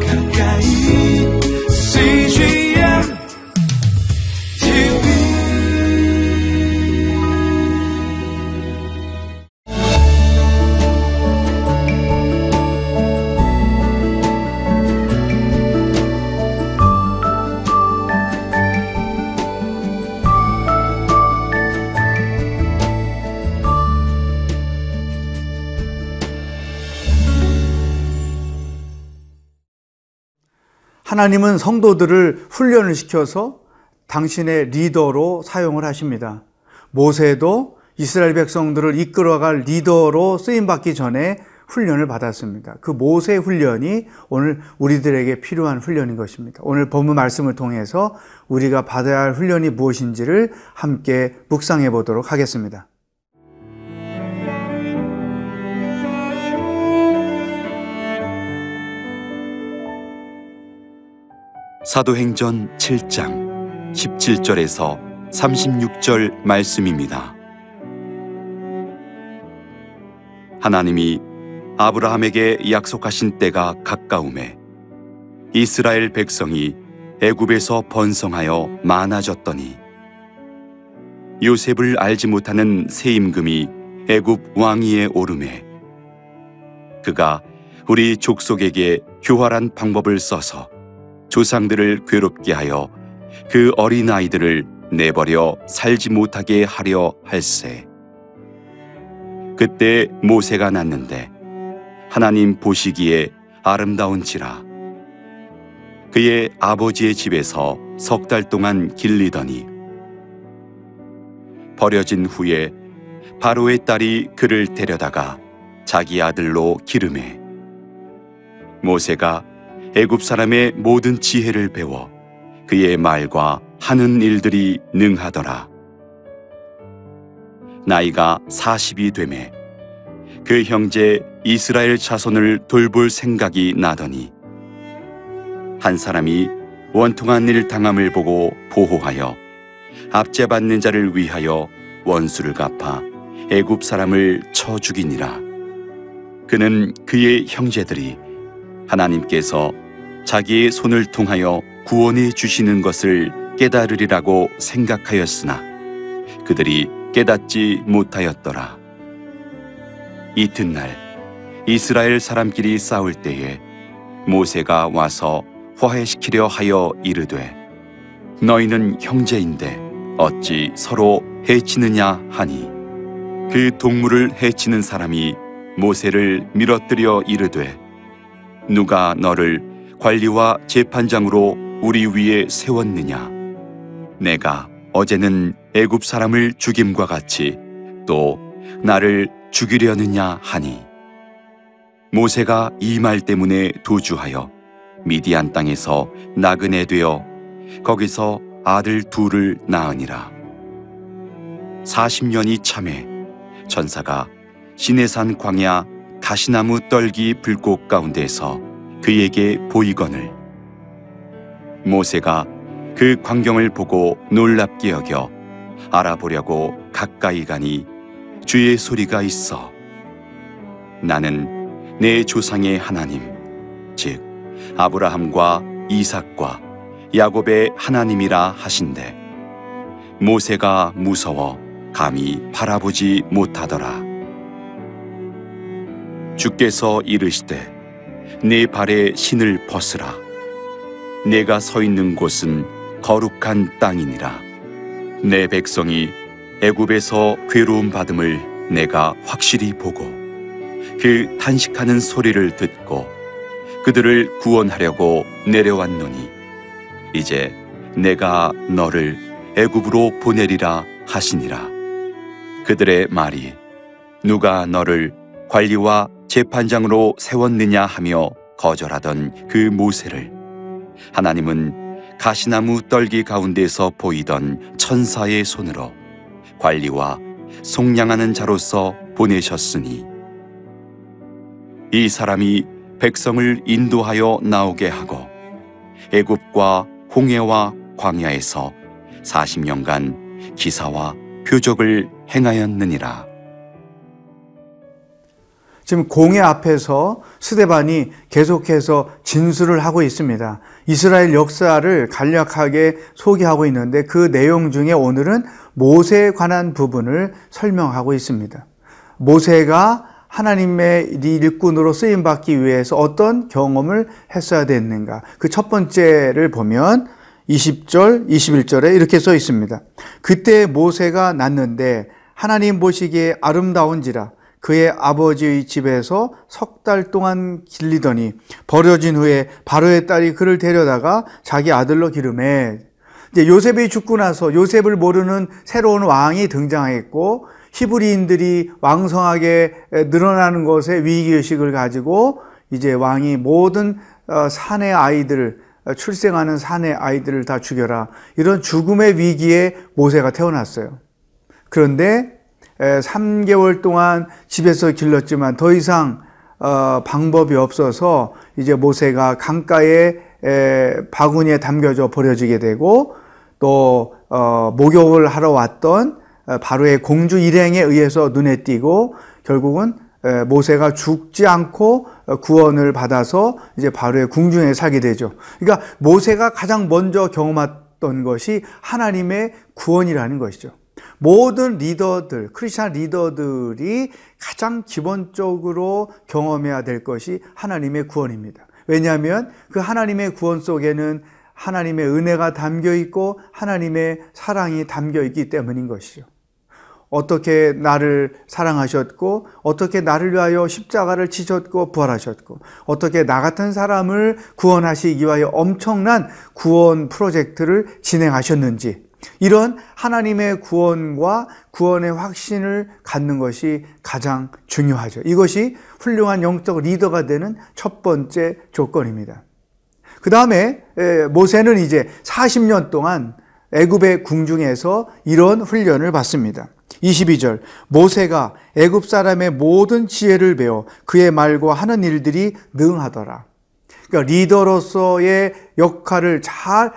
가까 하나님은 성도들을 훈련을 시켜서 당신의 리더로 사용을 하십니다. 모세도 이스라엘 백성들을 이끌어갈 리더로 쓰임받기 전에 훈련을 받았습니다. 그 모세 훈련이 오늘 우리들에게 필요한 훈련인 것입니다. 오늘 본문 말씀을 통해서 우리가 받아야 할 훈련이 무엇인지를 함께 묵상해 보도록 하겠습니다. 사도행전 7장 17절에서 36절 말씀입니다. 하나님이 아브라함에게 약속하신 때가 가까움에 이스라엘 백성이 애굽에서 번성하여 많아졌더니 요셉을 알지 못하는 새 임금이 애굽 왕위에 오르매 그가 우리 족속에게 교활한 방법을 써서 조상들을 괴롭게 하여 그 어린 아이들을 내버려 살지 못하게 하려 할세. 그때 모세가 났는데 하나님 보시기에 아름다운지라. 그의 아버지의 집에서 석 달 동안 길리더니 버려진 후에 바로의 딸이 그를 데려다가 자기 아들로 기름해 모세가 애굽 사람의 모든 지혜를 배워 그의 말과 하는 일들이 능하더라. 나이가 40이 되매 그 형제 이스라엘 자손을 돌볼 생각이 나더니 한 사람이 원통한 일 당함을 보고 보호하여 압제받는 자를 위하여 원수를 갚아 애굽 사람을 쳐 죽이니라. 그는 그의 형제들이 하나님께서 자기의 손을 통하여 구원해 주시는 것을 깨달으리라고 생각하였으나 그들이 깨닫지 못하였더라. 이튿날 이스라엘 사람끼리 싸울 때에 모세가 와서 화해시키려 하여 이르되 너희는 형제인데 어찌 서로 해치느냐 하니 그 동물을 해치는 사람이 모세를 밀어뜨려 이르되 누가 너를 관리와 재판장으로 우리 위에 세웠느냐? 내가 어제는 애굽 사람을 죽임과 같이 또 나를 죽이려느냐 하니 모세가 이 말 때문에 도주하여 미디안 땅에서 나그네 되어 거기서 아들 둘을 낳으니라. 40년이 참에 전사가 시내산 광야 가시나무 떨기 불꽃 가운데서 그에게 보이거늘. 모세가 그 광경을 보고 놀랍게 여겨 알아보려고 가까이 가니 주의 소리가 있어. 나는 내 조상의 하나님 즉 아브라함과 이삭과 야곱의 하나님이라 하신대. 모세가 무서워 감히 바라보지 못하더라. 주께서 이르시되 네 발에 신을 벗으라. 내가 서 있는 곳은 거룩한 땅이니라. 내 백성이 애굽에서 괴로움 받음을 내가 확실히 보고 그 탄식하는 소리를 듣고 그들을 구원하려고 내려왔노니 이제 내가 너를 애굽으로 보내리라 하시니라. 그들의 말이 누가 너를 관리와 재판장으로 세웠느냐 하며 거절하던 그 모세를 하나님은 가시나무 떨기 가운데서 보이던 천사의 손으로 관리와 속량하는 자로서 보내셨으니 이 사람이 백성을 인도하여 나오게 하고 애굽과 홍해와 광야에서 40년간 기사와 표적을 행하였느니라. 지금 공회 앞에서 스데반이 계속해서 진술을 하고 있습니다. 이스라엘 역사를 간략하게 소개하고 있는데 그 내용 중에 오늘은 모세에 관한 부분을 설명하고 있습니다. 모세가 하나님의 일꾼으로 쓰임 받기 위해서 어떤 경험을 했어야 됐는가? 그 첫 번째를 보면 20절, 21절에 이렇게 써 있습니다. 그때 모세가 났는데 하나님 보시기에 아름다운지라 그의 아버지의 집에서 석 달 동안 길리더니 버려진 후에 바로의 딸이 그를 데려다가 자기 아들로 기름해 이제 요셉이 죽고 나서 요셉을 모르는 새로운 왕이 등장했고 히브리인들이 왕성하게 늘어나는 것에 위기 의식을 가지고 이제 왕이 모든 어, 산의 아이들을 어, 출생하는 산의 아이들을 다 죽여라. 이런 죽음의 위기에 모세가 태어났어요. 그런데 3개월 동안 집에서 길렀지만 더 이상 어, 방법이 없어서 이제 모세가 강가에 바구니에 담겨져 버려지게 되고 또 목욕을 하러 왔던 바로의 공주 일행에 의해서 눈에 띄고 결국은 모세가 죽지 않고 구원을 받아서 이제 바로의 궁중에 살게 되죠. 그러니까 모세가 가장 먼저 경험했던 것이 하나님의 구원이라는 것이죠. 모든 리더들, 크리스찬 리더들이 가장 기본적으로 경험해야 될 것이 하나님의 구원입니다. 왜냐하면 그 하나님의 구원 속에는 하나님의 은혜가 담겨 있고 하나님의 사랑이 담겨 있기 때문인 것이죠. 어떻게 나를 사랑하셨고 어떻게 나를 위하여 십자가를 치셨고 부활하셨고 어떻게 나 같은 사람을 구원하시기 위하여 엄청난 구원 프로젝트를 진행하셨는지 이런 하나님의 구원과 구원의 확신을 갖는 것이 가장 중요하죠. 이것이 훌륭한 영적 리더가 되는 첫 번째 조건입니다. 그 다음에 모세는 이제 40년 동안 애굽의 궁중에서 이런 훈련을 받습니다. 22절 모세가 애굽 사람의 모든 지혜를 배워 그의 말과 하는 일들이 능하더라. 그러니까 리더로서의 역할을 잘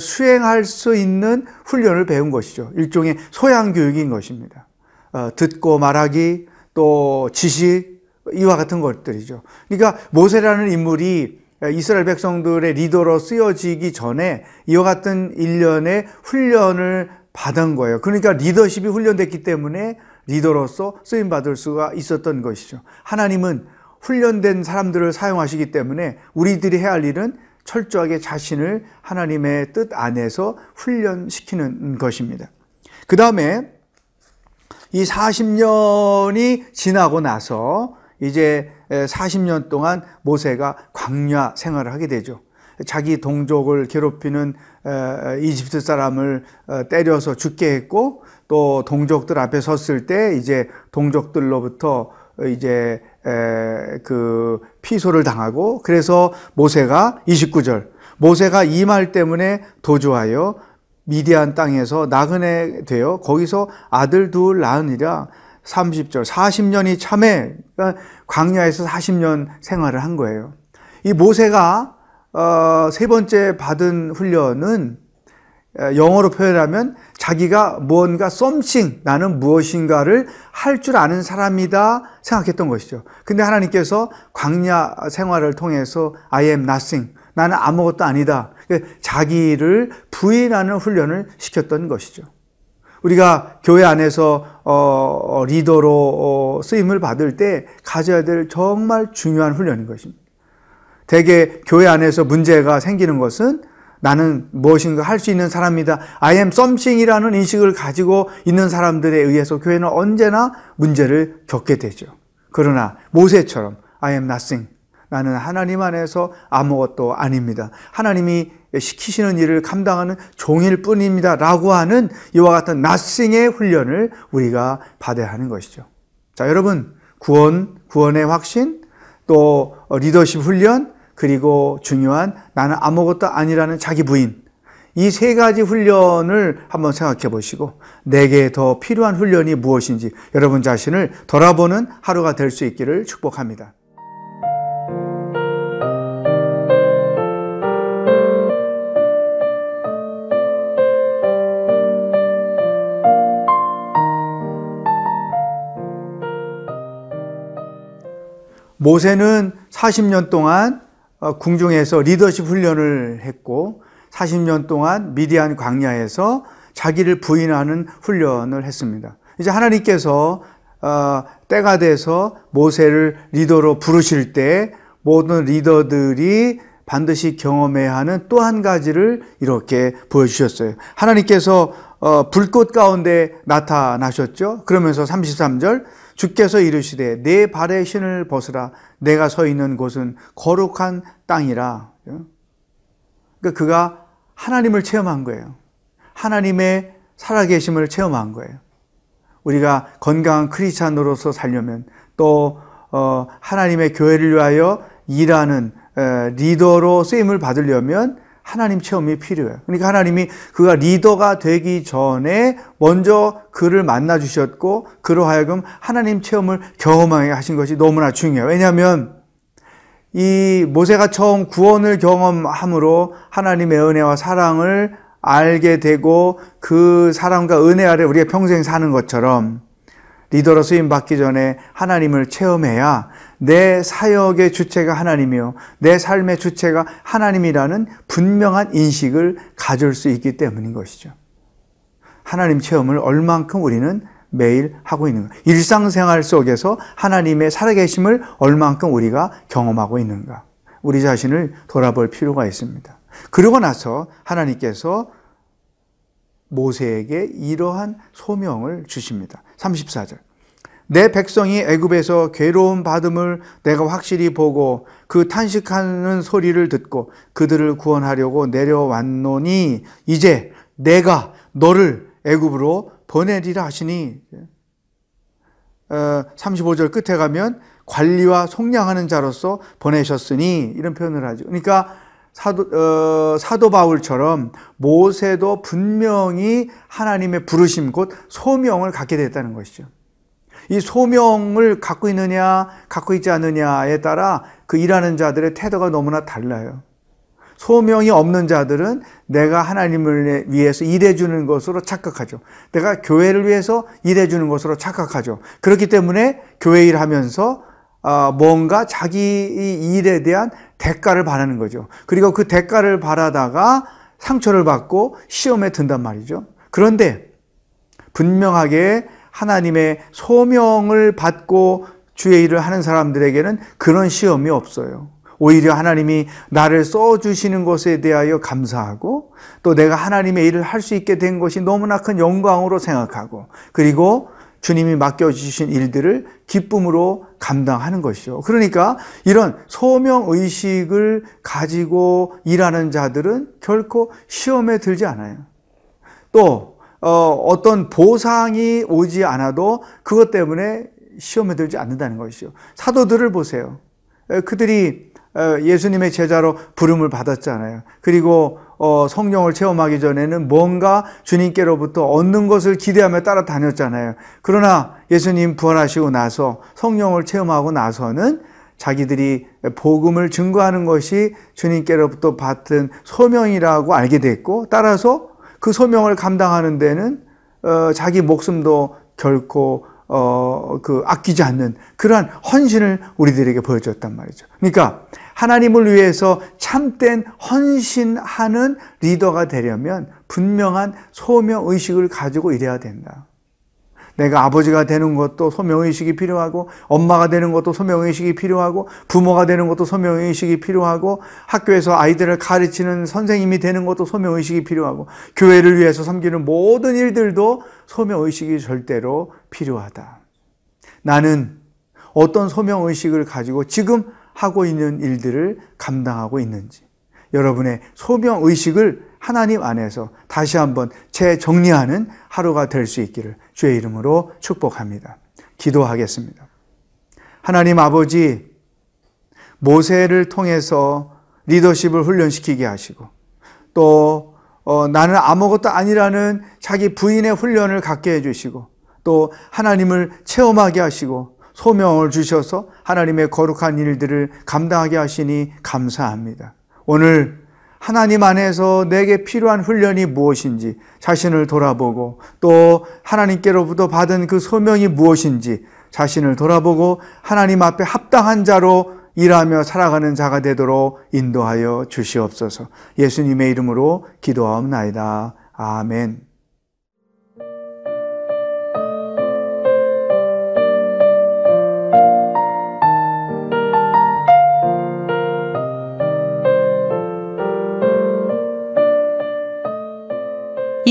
수행할 수 있는 훈련을 배운 것이죠. 일종의 소양 교육인 것입니다. 어, 듣고 말하기 또 지식 이와 같은 것들이죠. 그러니까 모세라는 인물이 이스라엘 백성들의 리더로 쓰여지기 전에 이와 같은 일련의 훈련을 받은 거예요. 그러니까 리더십이 훈련됐기 때문에 리더로서 쓰임 받을 수가 있었던 것이죠. 하나님은 훈련된 사람들을 사용하시기 때문에 우리들이 해야 할 일은 철저하게 자신을 하나님의 뜻 안에서 훈련시키는 것입니다. 그 다음에 이 40년이 지나고 나서 이제 40년 동안 모세가 광야 생활을 하게 되죠. 자기 동족을 괴롭히는 이집트 사람을 어, 때려서 죽게 했고 또 동족들 앞에 섰을 때 이제 동족들로부터 이제 그 피소를 당하고 그래서 모세가 29절 모세가 이 말 때문에 도주하여 미디안 땅에서 나그네 되어 거기서 아들 둘 낳으니라 30절 40년이 참에 그러니까 광야에서 40년 생활을 한 거예요. 이 모세가 어, 세 번째 받은 훈련은 어, 영어로 표현하면 자기가 무언가 썸씽 나는 무엇인가를 할 줄 아는 사람이다 생각했던 것이죠. 근데 하나님께서 광야 생활을 통해서 I am nothing 나는 아무것도 아니다. 자기를 부인하는 훈련을 시켰던 것이죠. 우리가 교회 안에서 어, 리더로 어, 쓰임을 받을 때 가져야 될 정말 중요한 훈련인 것입니다. 대개 교회 안에서 문제가 생기는 것은 나는 무엇인가 할 수 있는 사람이다. I am something이라는 인식을 가지고 있는 사람들에 의해서 교회는 언제나 문제를 겪게 되죠. 그러나 모세처럼 I am nothing. 나는 하나님 안에서 아무것도 아닙니다. 하나님이 시키시는 일을 감당하는 종일 뿐입니다. 라고 하는 이와 같은 nothing의 훈련을 우리가 받아야 하는 것이죠. 자, 여러분, 구원, 구원의 확신, 또 리더십 훈련, 그리고 중요한 나는 아무것도 아니라는 자기 부인. 이 세 가지 훈련을 한번 생각해 보시고 내게 더 필요한 훈련이 무엇인지 여러분 자신을 돌아보는 하루가 될 수 있기를 축복합니다. 모세는 40년 동안 어, 궁중에서 리더십 훈련을 했고 40년 동안 미디안 광야에서 자기를 부인하는 훈련을 했습니다. 이제 하나님께서 어, 때가 돼서 모세를 리더로 부르실 때 모든 리더들이 반드시 경험해야 하는 또 한 가지를 이렇게 보여주셨어요. 하나님께서 어, 불꽃 가운데 나타나셨죠. 그러면서 33절 주께서 이르시되 내 발의 신을 벗으라 내가 서 있는 곳은 거룩한 땅이라. 그러니까 그가 하나님을 체험한 거예요. 하나님의 살아계심을 체험한 거예요. 우리가 건강한 크리스찬으로서 살려면 또 어, 하나님의 교회를 위하여 일하는 리더로 쓰임을 받으려면 하나님 체험이 필요해요. 그러니까 하나님이 그가 리더가 되기 전에 먼저 그를 만나 주셨고 그로 하여금 하나님 체험을 경험하게 하신 것이 너무나 중요해요. 왜냐하면 이 모세가 처음 구원을 경험함으로 하나님의 은혜와 사랑을 알게 되고 그 사랑과 은혜 아래 우리가 평생 사는 것처럼 리더로 쓰임 받기 전에 하나님을 체험해야 내 사역의 주체가 하나님이요. 내 삶의 주체가 하나님이라는 분명한 인식을 가질 수 있기 때문인 것이죠. 하나님 체험을 얼만큼 우리는 매일 하고 있는가? 일상생활 속에서 하나님의 살아계심을 얼만큼 우리가 경험하고 있는가? 우리 자신을 돌아볼 필요가 있습니다. 그러고 나서 하나님께서 모세에게 이러한 소명을 주십니다. 34절. 내 백성이 애굽에서 괴로움 받음을 내가 확실히 보고 그 탄식하는 소리를 듣고 그들을 구원하려고 내려왔노니 이제 내가 너를 애굽으로 보내리라 하시니 35절 어, 끝에 가면 관리와 속량하는 자로서 보내셨으니 이런 표현을 하죠. 그러니까 사도, 어, 사도 바울처럼 모세도 분명히 하나님의 부르심 곧 소명을 갖게 됐다는 것이죠. 이 소명을 갖고 있느냐, 갖고 있지 않느냐에 따라 그 일하는 자들의 태도가 너무나 달라요. 소명이 없는 자들은 내가 하나님을 위해서 일해주는 것으로 착각하죠. 내가 교회를 위해서 일해주는 것으로 착각하죠. 그렇기 때문에 교회 일하면서 아, 뭔가 자기 일에 대한 대가를 바라는 거죠. 그리고 그 대가를 바라다가 상처를 받고 시험에 든단 말이죠. 그런데 분명하게 하나님의 소명을 받고 주의 일을 하는 사람들에게는 그런 시험이 없어요. 오히려 하나님이 나를 써주시는 것에 대하여 감사하고 또 내가 하나님의 일을 할 수 있게 된 것이 너무나 큰 영광으로 생각하고 그리고 주님이 맡겨주신 일들을 기쁨으로 감당하는 것이죠. 그러니까 이런 소명의식을 가지고 일하는 자들은 결코 시험에 들지 않아요. 또, 어, 떤 보상이 오지 않아도 그것 때문에 시험에 들지 않는다는 것이죠. 사도들을 보세요. 그들이 어, 예수님의 제자로 부름을 받았잖아요. 그리고 어, 성령을 체험하기 전에는 뭔가 주님께로부터 얻는 것을 기대하며 따라다녔잖아요. 그러나 예수님 부활하시고 나서 성령을 체험하고 나서는 자기들이 복음을 증거하는 것이 주님께로부터 받은 소명이라고 알게 됐고 따라서 그 소명을 감당하는 데는 어, 자기 목숨도 결코 어, 그 아끼지 않는 그러한 헌신을 우리들에게 보여줬단 말이죠. 그러니까 하나님을 위해서 참된 헌신하는 리더가 되려면 분명한 소명 의식을 가지고 일해야 된다. 내가 아버지가 되는 것도 소명의식이 필요하고, 엄마가 되는 것도 소명의식이 필요하고, 부모가 되는 것도 소명의식이 필요하고, 학교에서 아이들을 가르치는 선생님이 되는 것도 소명의식이 필요하고, 교회를 위해서 섬기는 모든 일들도 소명의식이 절대로 필요하다. 나는 어떤 소명의식을 가지고 지금 하고 있는 일들을 감당하고 있는지 여러분의 소명 의식을 하나님 안에서 다시 한번 재정리하는 하루가 될 수 있기를 주의 이름으로 축복합니다. 기도하겠습니다. 하나님 아버지 모세를 통해서 리더십을 훈련시키게 하시고 또 어, 나는 아무것도 아니라는 자기 부인의 훈련을 갖게 해주시고 또 하나님을 체험하게 하시고 소명을 주셔서 하나님의 거룩한 일들을 감당하게 하시니 감사합니다. 오늘 하나님 안에서 내게 필요한 훈련이 무엇인지 자신을 돌아보고 또 하나님께로부터 받은 그 소명이 무엇인지 자신을 돌아보고 하나님 앞에 합당한 자로 일하며 살아가는 자가 되도록 인도하여 주시옵소서. 예수님의 이름으로 기도하옵나이다. 아멘.